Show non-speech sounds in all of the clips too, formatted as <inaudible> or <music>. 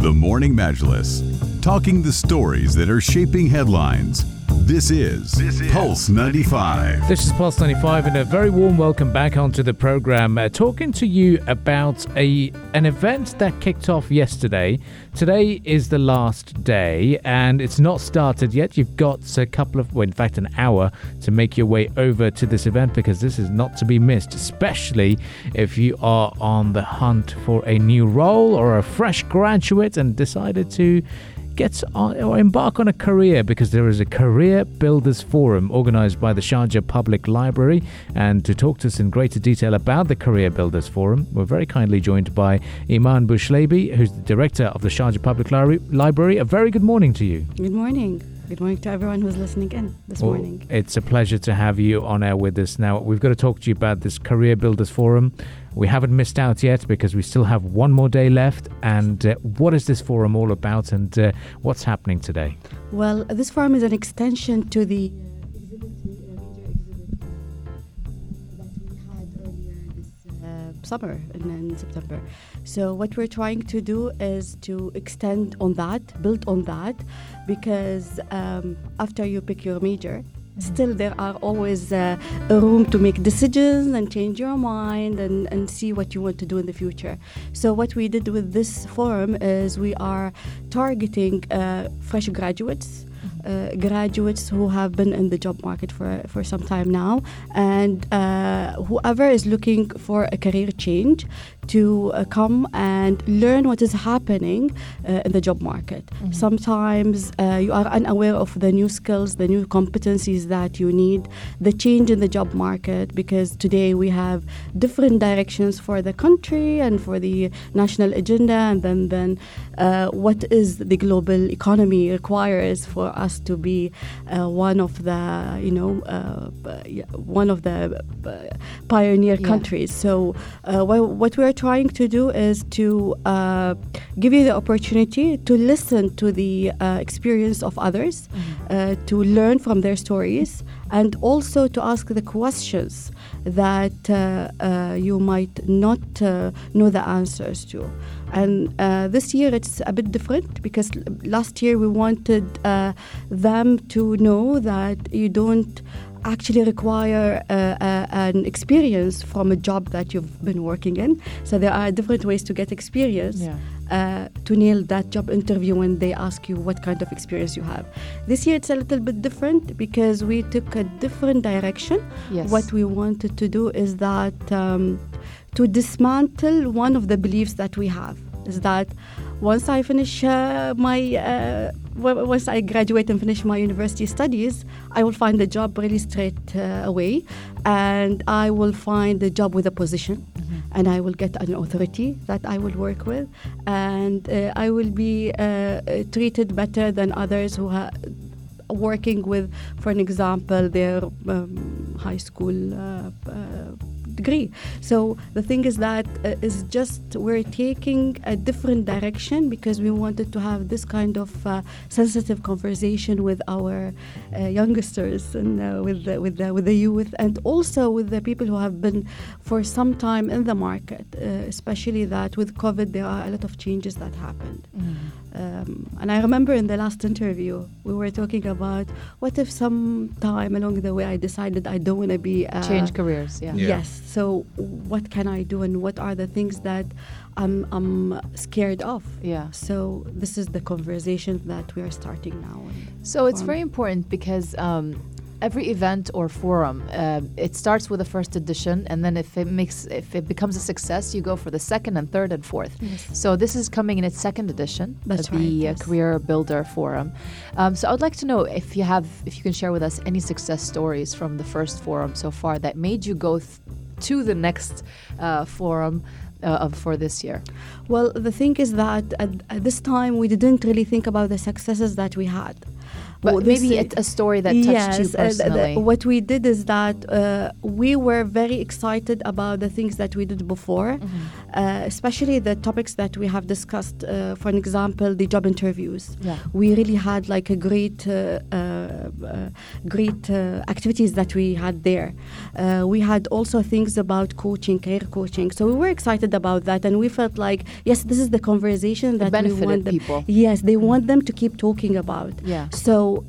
The Morning Majlis, talking the stories that are shaping headlines. This is, this is Pulse 95. This is Pulse 95, and a very warm welcome back onto the program. Uh, talking to you about a an event that kicked off yesterday. Today is the last day, and it's not started yet. You've got a couple of, well, in fact, an hour to make your way over to this event because this is not to be missed, especially if you are on the hunt for a new role or a fresh graduate and decided to get on or embark on a career because there is a career builders forum organized by the Sharjah Public Library. And to talk to us in greater detail about the career builders forum, we're very kindly joined by Iman Bushlebi, who's the director of the Sharjah Public Library. A very good morning to you. Good morning. Good morning to everyone who's listening in this well, morning. It's a pleasure to have you on air with us. Now, we've got to talk to you about this Career Builders Forum. We haven't missed out yet because we still have one more day left. And uh, what is this forum all about and uh, what's happening today? Well, this forum is an extension to the exhibit that we had earlier this summer in, in, September. So what we're trying to do is to extend on that, build on that, because um, after you pick your major, still there are always uh, a room to make decisions and change your mind and, and see what you want to do in the future. So what we did with this forum is we are targeting uh, fresh graduates uh, graduates who have been in the job market for, for some time now, and uh, whoever is looking for a career change to uh, come and learn what is happening uh, in the job market. Mm-hmm. Sometimes uh, you are unaware of the new skills, the new competencies that you need, the change in the job market, because today we have different directions for the country and for the national agenda, and then, then uh, what is the global economy requires for us to be uh, one of the, you know, uh, one of the pioneer yeah. countries. So what we are trying to do is to uh, give you the opportunity to listen to the uh, experience of others, mm-hmm. uh, to learn from their stories, and also to ask the questions that uh, uh, you might not uh, know the answers to. And this year it's a bit different because last year we wanted them to know that you don't actually require uh, uh, an experience from a job that you've been working in. So there are different ways to get experience. Yeah. Uh, to nail that job interview when they ask you what kind of experience you have. This year it's a little bit different because we took a different direction. Yes. What we wanted to do is that um, to dismantle one of the beliefs that we have is that once I finish uh, my uh, once I graduate and finish my university studies, I will find a job really straight uh, away, and I will find a job with a position. And I will get an authority that I will work with, and uh, I will be uh, treated better than others who are working with, for an example, their um, high school uh, uh, degree. So the thing is that uh, is just we're taking a different direction because we wanted to have this kind of uh, sensitive conversation with our uh, youngsters and uh, with the, with the, with the youth and also with the people who have been for some time in the market, uh, especially that with COVID there are a lot of changes that happened. Mm. Um, and I remember in the last interview, we were talking about what if some time along the way I decided I don't want to be. Uh, Change careers, yeah. yeah. Yes. So, what can I do and what are the things that I'm, I'm scared of? Yeah. So, this is the conversation that we are starting now. So, it's very important because um, every event or forum, uh, it starts with a first edition, and then if it makes if it becomes a success, you go for the second and third and fourth. Yes. So this is coming in its second edition, That's the right, uh, yes. Career Builder Forum. Um, so I'd like to know if you have if you can share with us any success stories from the first forum so far that made you go th- to the next uh, forum. Uh, for this year? Well, the thing is that at, at, this time we didn't really think about the successes that we had. But Well, maybe a story that touched yes, you uh, personally. what we did is that uh, we were very excited about the things that we did before, Mm-hmm. uh, especially the topics that we have discussed. Uh, for an example, the job interviews. Yeah. We really had like a great, uh, uh, uh, great uh, activities that we had there. Uh, we had also things about coaching, career coaching. So we were excited about that, and we felt like yes, this is the conversation that we want them. people. Yes, they want them to keep talking about. Yeah. So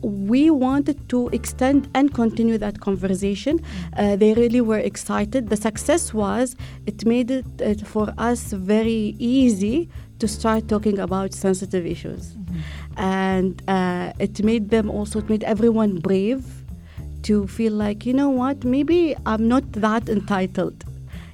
we wanted to extend and continue that conversation. Uh, they really were excited. The success was it made it uh, for us very easy to start talking about sensitive issues, and uh, it made them also it made everyone brave to feel like you know what maybe I'm not that entitled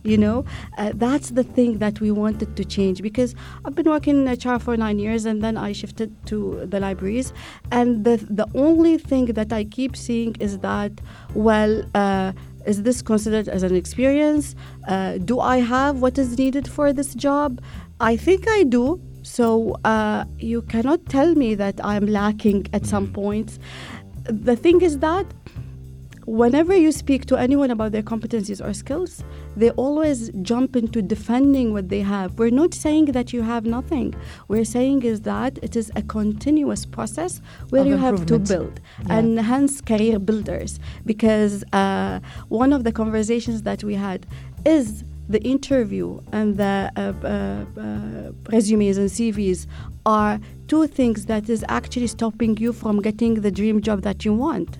you know? Uh, that's the thing that we wanted to change because i've been working in hr for nine years and then i shifted to the libraries. And the, the only thing that i keep seeing is that well uh, is this considered as an experience? Uh, do i have what is needed for this job? I think i do. So uh, you cannot tell me that i'm lacking at some points. The thing is that whenever you speak to anyone about their competencies or skills, they always jump into defending what they have. We're not saying that you have nothing. We're saying is that it is a continuous process where Of you have to build, Yeah. and hence career builders. Because uh, one of the conversations that we had is the interview and the uh, uh, uh, resumes and CVs are two things that is actually stopping you from getting the dream job that you want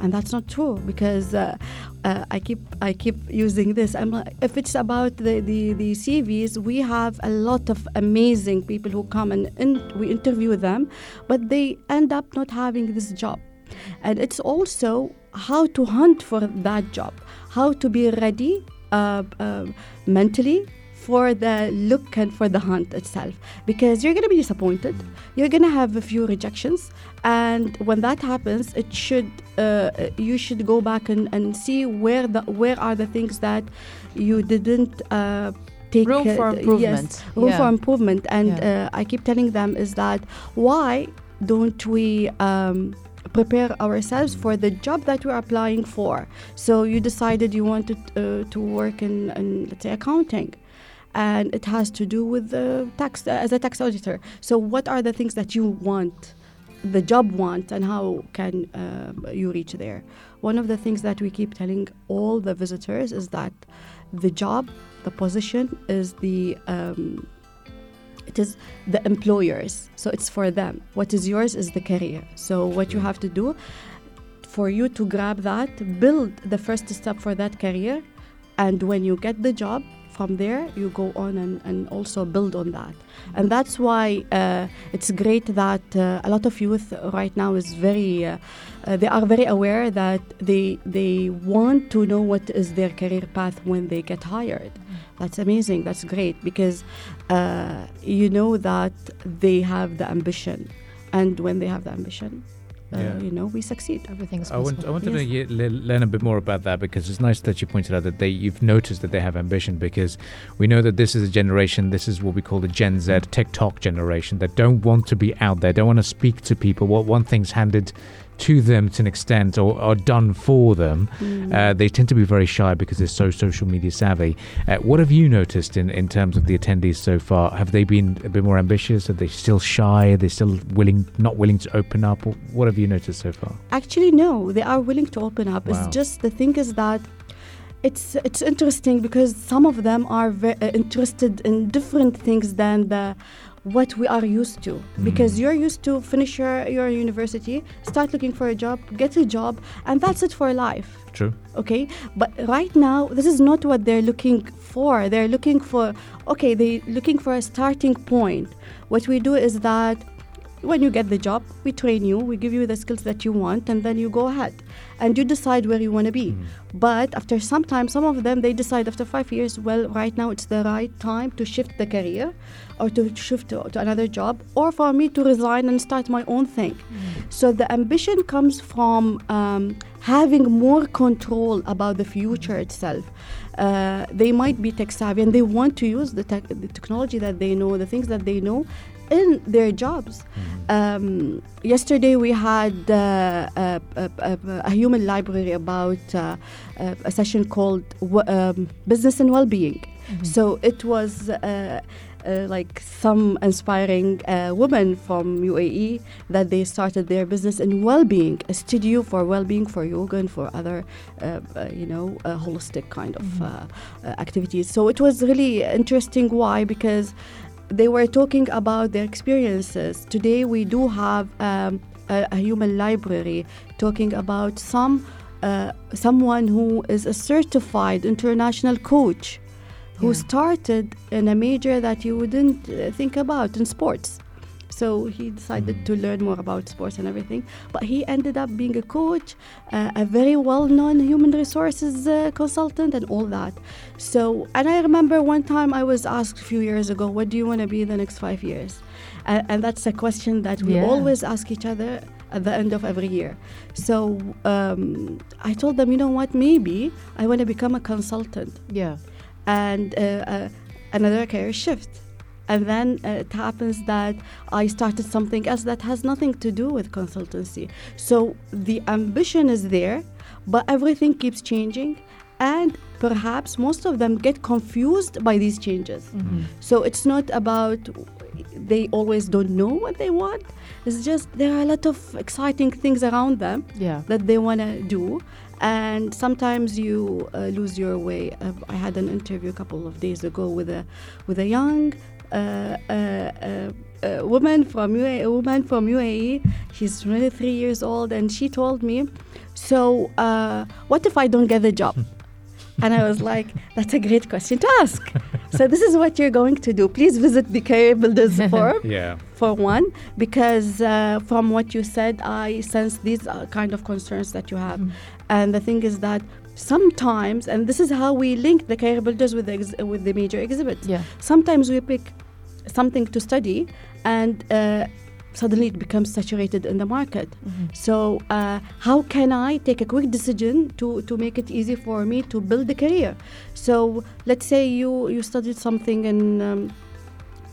and that's not true because uh, uh, I keep I keep using this. I'm like, if it's about the, the, the CVs, we have a lot of amazing people who come and in, we interview them, but they end up not having this job. And it's also how to hunt for that job, how to be ready uh, uh, mentally for the look and for the hunt itself because you're going to be disappointed you're going to have a few rejections and when that happens it should uh, you should go back and, and see where the where are the things that you didn't uh, take Room for improvement. yes room Yeah. for improvement and Yeah. uh, i keep telling them is that why don't we um, prepare ourselves for the job that we're applying for so you decided you wanted uh, to work in, in let's say accounting and it has to do with the tax uh, as a tax auditor so what are the things that you want the job want and how can um, you reach there. One of the things that we keep telling all the visitors is that the job the position is the um, it is the employers. So it's for them. What is yours is the career. So what you have to do for you to grab that build the first step for that career and when you get the job from there you go on and, and also build on that. And that's why uh, it's great that uh, a lot of youth right now is very uh, uh, they are very aware that they they want to know what is their career path when they get hired. That's amazing. That's great because uh, you know that they have the ambition. And when they have the ambition uh, Yeah. you know we succeed Everything's I want. I wanted Yes. to learn a bit more about that because it's nice that you pointed out that they you've noticed that they have ambition because we know that this is a generation this is what we call the Gen Z TikTok generation that don't want to be out there don't want to speak to people what one thing's handed to them to an extent or, or done for them. Uh, they tend to be very shy because they're so social media savvy. Uh, what have you noticed in, in terms of the attendees so far? Have they been a bit more ambitious? Are they still shy? Are they still willing not willing to open up? What have you noticed so far? Actually, no, they are willing to open up. Wow. It's just the thing is that it's it's interesting because some of them are uh, interested in different things than the what we are used to. Mm. Because you're used to finish your, your university start looking for a job get a job and that's it for life. True. Okay? But right now this is not what they're looking for. They're looking for okay they're looking for a starting point. What we do is that when you get the job we train you we give you the skills that you want and then you go ahead. And you decide where you want to be but after some time some of them they decide after five years well right now it's the right time to shift the career or to shift to, to another job or for me to resign and start my own thing. So the ambition comes from um, having more control about the future itself. Uh, they might be tech savvy and they want to use the, tech, the technology that they know the things that they know in their jobs um, yesterday we had uh, a, a, a, a human library about uh, a, a session called w- um, Business and Wellbeing. So it was uh, uh, like some inspiring uh, women from UAE that they started their business in well-being, a studio for well-being for yoga and for other, uh, uh, you know, uh, holistic kind of uh, activities. So it was really interesting. Why? Because they were talking about their experiences. Today we do have um, a, a human library talking about some uh, someone who is a certified international coach who Yeah. started in a major that you wouldn't uh, think about in sports. So he decided to learn more about sports and everything. But he ended up being a coach, uh, a very well known human resources uh, consultant, and all that. So, and I remember one time I was asked a few years ago, What do you want to be in the next five years? And, and that's a question that we Yeah. always ask each other at the end of every year. So um, I told them, You know what? Maybe I want to become a consultant Yeah. and uh, uh, another career shift. And then uh, it happens that I started something else that has nothing to do with consultancy. So the ambition is there, but everything keeps changing. And perhaps most of them get confused by these changes. Mm-hmm. So it's not about they always don't know what they want. It's just there are a lot of exciting things around them Yeah. that they want to do and sometimes you uh, lose your way uh, i had an interview a couple of days ago with a with a young woman from UAE, a woman from UAE. She's 23 years old, and she told me, "So, uh, what if I don't get the job?" <laughs> and I was like, "That's a great question to ask." so this is what you're going to do. Please visit the Career Builders <laughs> Forum Yeah. for one, because uh, from what you said, I sense these are kind of concerns that you have. And the thing is that sometimes, and this is how we link the career builders with the, ex- with the major exhibits. Yeah. Sometimes we pick something to study, and uh, suddenly it becomes saturated in the market. So, uh, how can I take a quick decision to, to make it easy for me to build a career? So, let's say you, you studied something in um,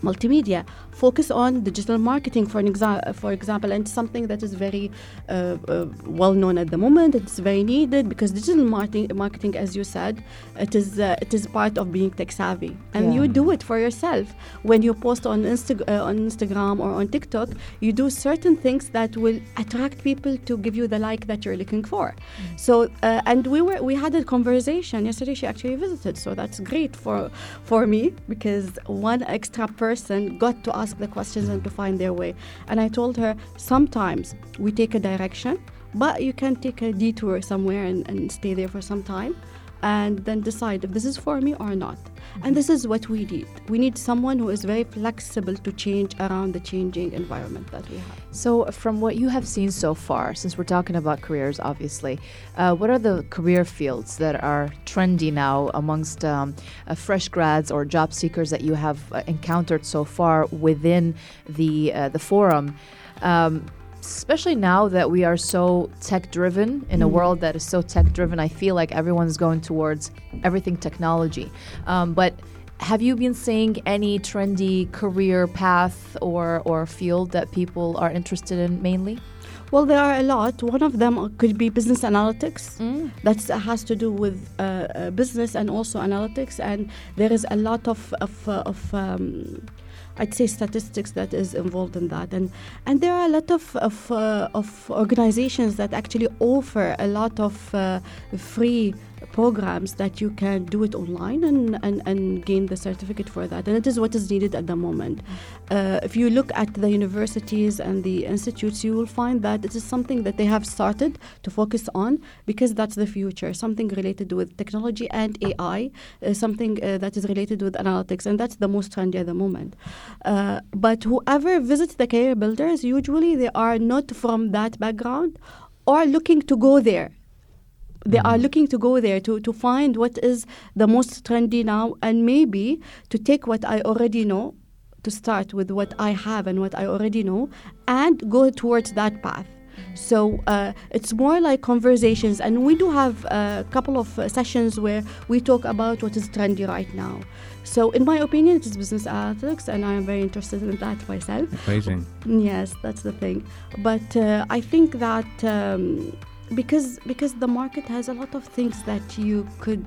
multimedia. Focus on digital marketing, for an exa- for example, and something that is very uh, uh, well known at the moment. It's very needed because digital marketing, marketing, as you said, it is uh, it is part of being tech savvy, and Yeah. you do it for yourself. When you post on Insta- uh, on Instagram or on TikTok, you do certain things that will attract people to give you the like that you're looking for. So, uh, and we were we had a conversation yesterday. She actually visited, so that's great for for me because one extra person got to ask the questions and to find their way. And I told her sometimes we take a direction, but you can take a detour somewhere and, and stay there for some time. And then decide if this is for me or not. And this is what we need. We need someone who is very flexible to change around the changing environment that we have. So, from what you have seen so far, since we're talking about careers, obviously, uh, what are the career fields that are trendy now amongst um, uh, fresh grads or job seekers that you have uh, encountered so far within the uh, the forum? Um, especially now that we are so tech driven in a world that is so tech driven, I feel like everyone's going towards everything technology. Um, but have you been seeing any trendy career path or, or field that people are interested in mainly? Well, there are a lot. One of them could be business analytics. Mm. That has to do with uh, uh, business and also analytics, and there is a lot of of, uh, of um, I'd say statistics that is involved in that, and and there are a lot of of, uh, of organizations that actually offer a lot of uh, free programs that you can do it online and, and, and gain the certificate for that. And it is what is needed at the moment. Uh, if you look at the universities and the institutes, you will find that it is something that they have started to focus on because that's the future, something related with technology and AI, uh, something uh, that is related with analytics, and that's the most trendy at the moment. Uh, but whoever visits the career builders, usually they are not from that background or looking to go there they are looking to go there to, to find what is the most trendy now and maybe to take what I already know to start with what I have and what I already know and go towards that path. So uh, it's more like conversations, and we do have a couple of uh, sessions where we talk about what is trendy right now. So, in my opinion, it is business ethics, and I am very interested in that myself. Amazing. Yes, that's the thing. But uh, I think that um, because because the market has a lot of things that you could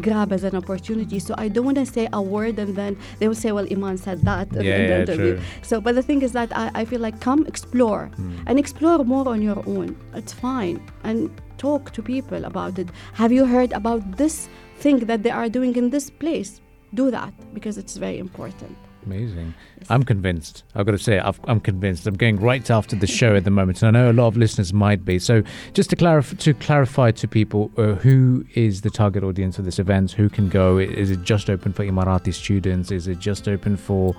grab as an opportunity. So I don't want to say a word and then they will say, well, Iman said that Yeah, in the yeah, interview. true. So, but the thing is that I, I feel like come explore Hmm. and explore more on your own. It's fine. And talk to people about it. Have you heard about this thing that they are doing in this place? Do that because it's very important. Amazing. I'm convinced. I've got to say, I've, I'm convinced. I'm going right after the show at the moment, and I know a lot of listeners might be. So, just to clarify, to clarify to people, uh, who is the target audience for this event? Who can go? Is it just open for Emirati students? Is it just open for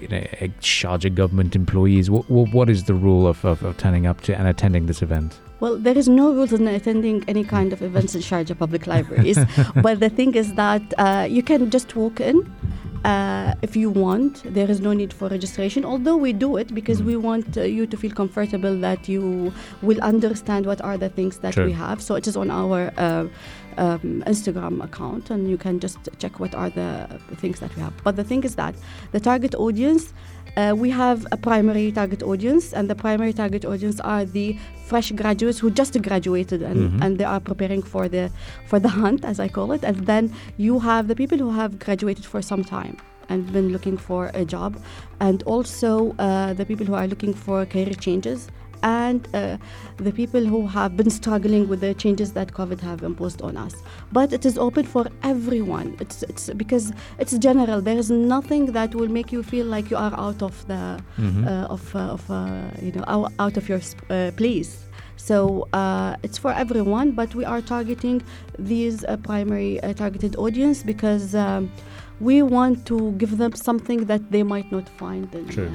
you know, Sharjah government employees? What, what, what is the rule of, of, of turning up to and attending this event? Well, there is no rules in attending any kind of events in Sharjah public libraries. <laughs> but the thing is that uh, you can just walk in uh, if you want. There is no need for registration, although we do it because we want uh, you to feel comfortable that you will understand what are the things that we have. So it is on our uh, um, Instagram account, and you can just check what are the things that we have. But the thing is that the target audience. Uh, we have a primary target audience, and the primary target audience are the fresh graduates who just graduated and, Mhm. and they are preparing for the for the hunt, as I call it. And then you have the people who have graduated for some time and been looking for a job, and also uh, the people who are looking for career changes. And uh, the people who have been struggling with the changes that COVID have imposed on us, but it is open for everyone. It's it's because it's general. There is nothing that will make you feel like you are out of the Mhm. uh, of, uh, of uh, you know out, out of your sp- uh, place. So uh, it's for everyone, but we are targeting these uh, primary uh, targeted audience because um, we want to give them something that they might not find in True.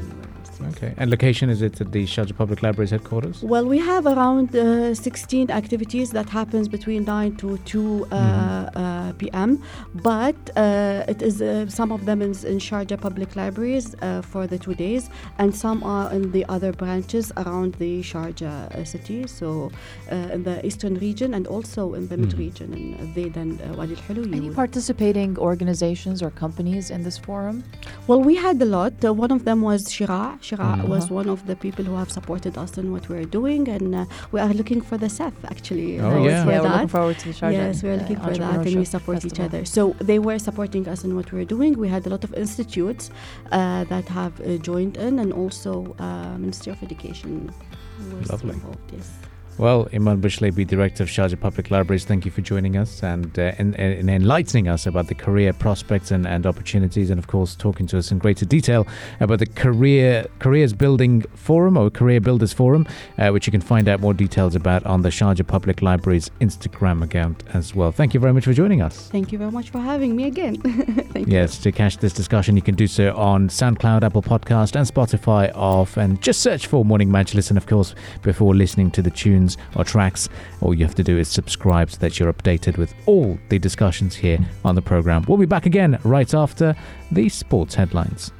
Anywhere else. Okay. And location is it at the Sharjah Public Library's headquarters? Well, we have around uh, 16 activities that happens between 9 to 2 uh, uh, p.m. But uh, it is uh, some of them is in Sharjah public libraries uh, for the two days, and some are in the other branches around the Sharjah uh, city, so uh, in the eastern region and also in the mid region in Dhaid and uh, Wadi al Hulu. Any participating organizations or companies in this forum? Well, we had a lot. Uh, one of them was Sheraa. Sheraa Mhm. was one of the people who have supported us in what we're doing, and uh, we are looking for the SEF actually. Oh, uh, yeah. yeah, we're looking forward to the Sharjah. Yes, we're looking for that, and we support each other. So they were supporting us in what we're doing. We had a lot of institutes uh, that have uh, joined in, and also uh, Ministry of Education was Lovely. involved. Yes. Well, Iman Bushlebi, Director of Sharjah Public Libraries, thank you for joining us and uh, in, in enlightening us about the career prospects and, and opportunities, and of course, talking to us in greater detail about the Career Careers Building Forum or Career Builders Forum, uh, which you can find out more details about on the Sharjah Public Library's Instagram account as well. Thank you very much for joining us. Thank you very much for having me again. <laughs> Yes, to catch this discussion, you can do so on SoundCloud, Apple Podcast, and Spotify off. And just search for Morning Majlis. And of course, before listening to the or tracks, all you have to do is subscribe so that you're updated with all the discussions here on the program. We'll be back again right after the sports headlines.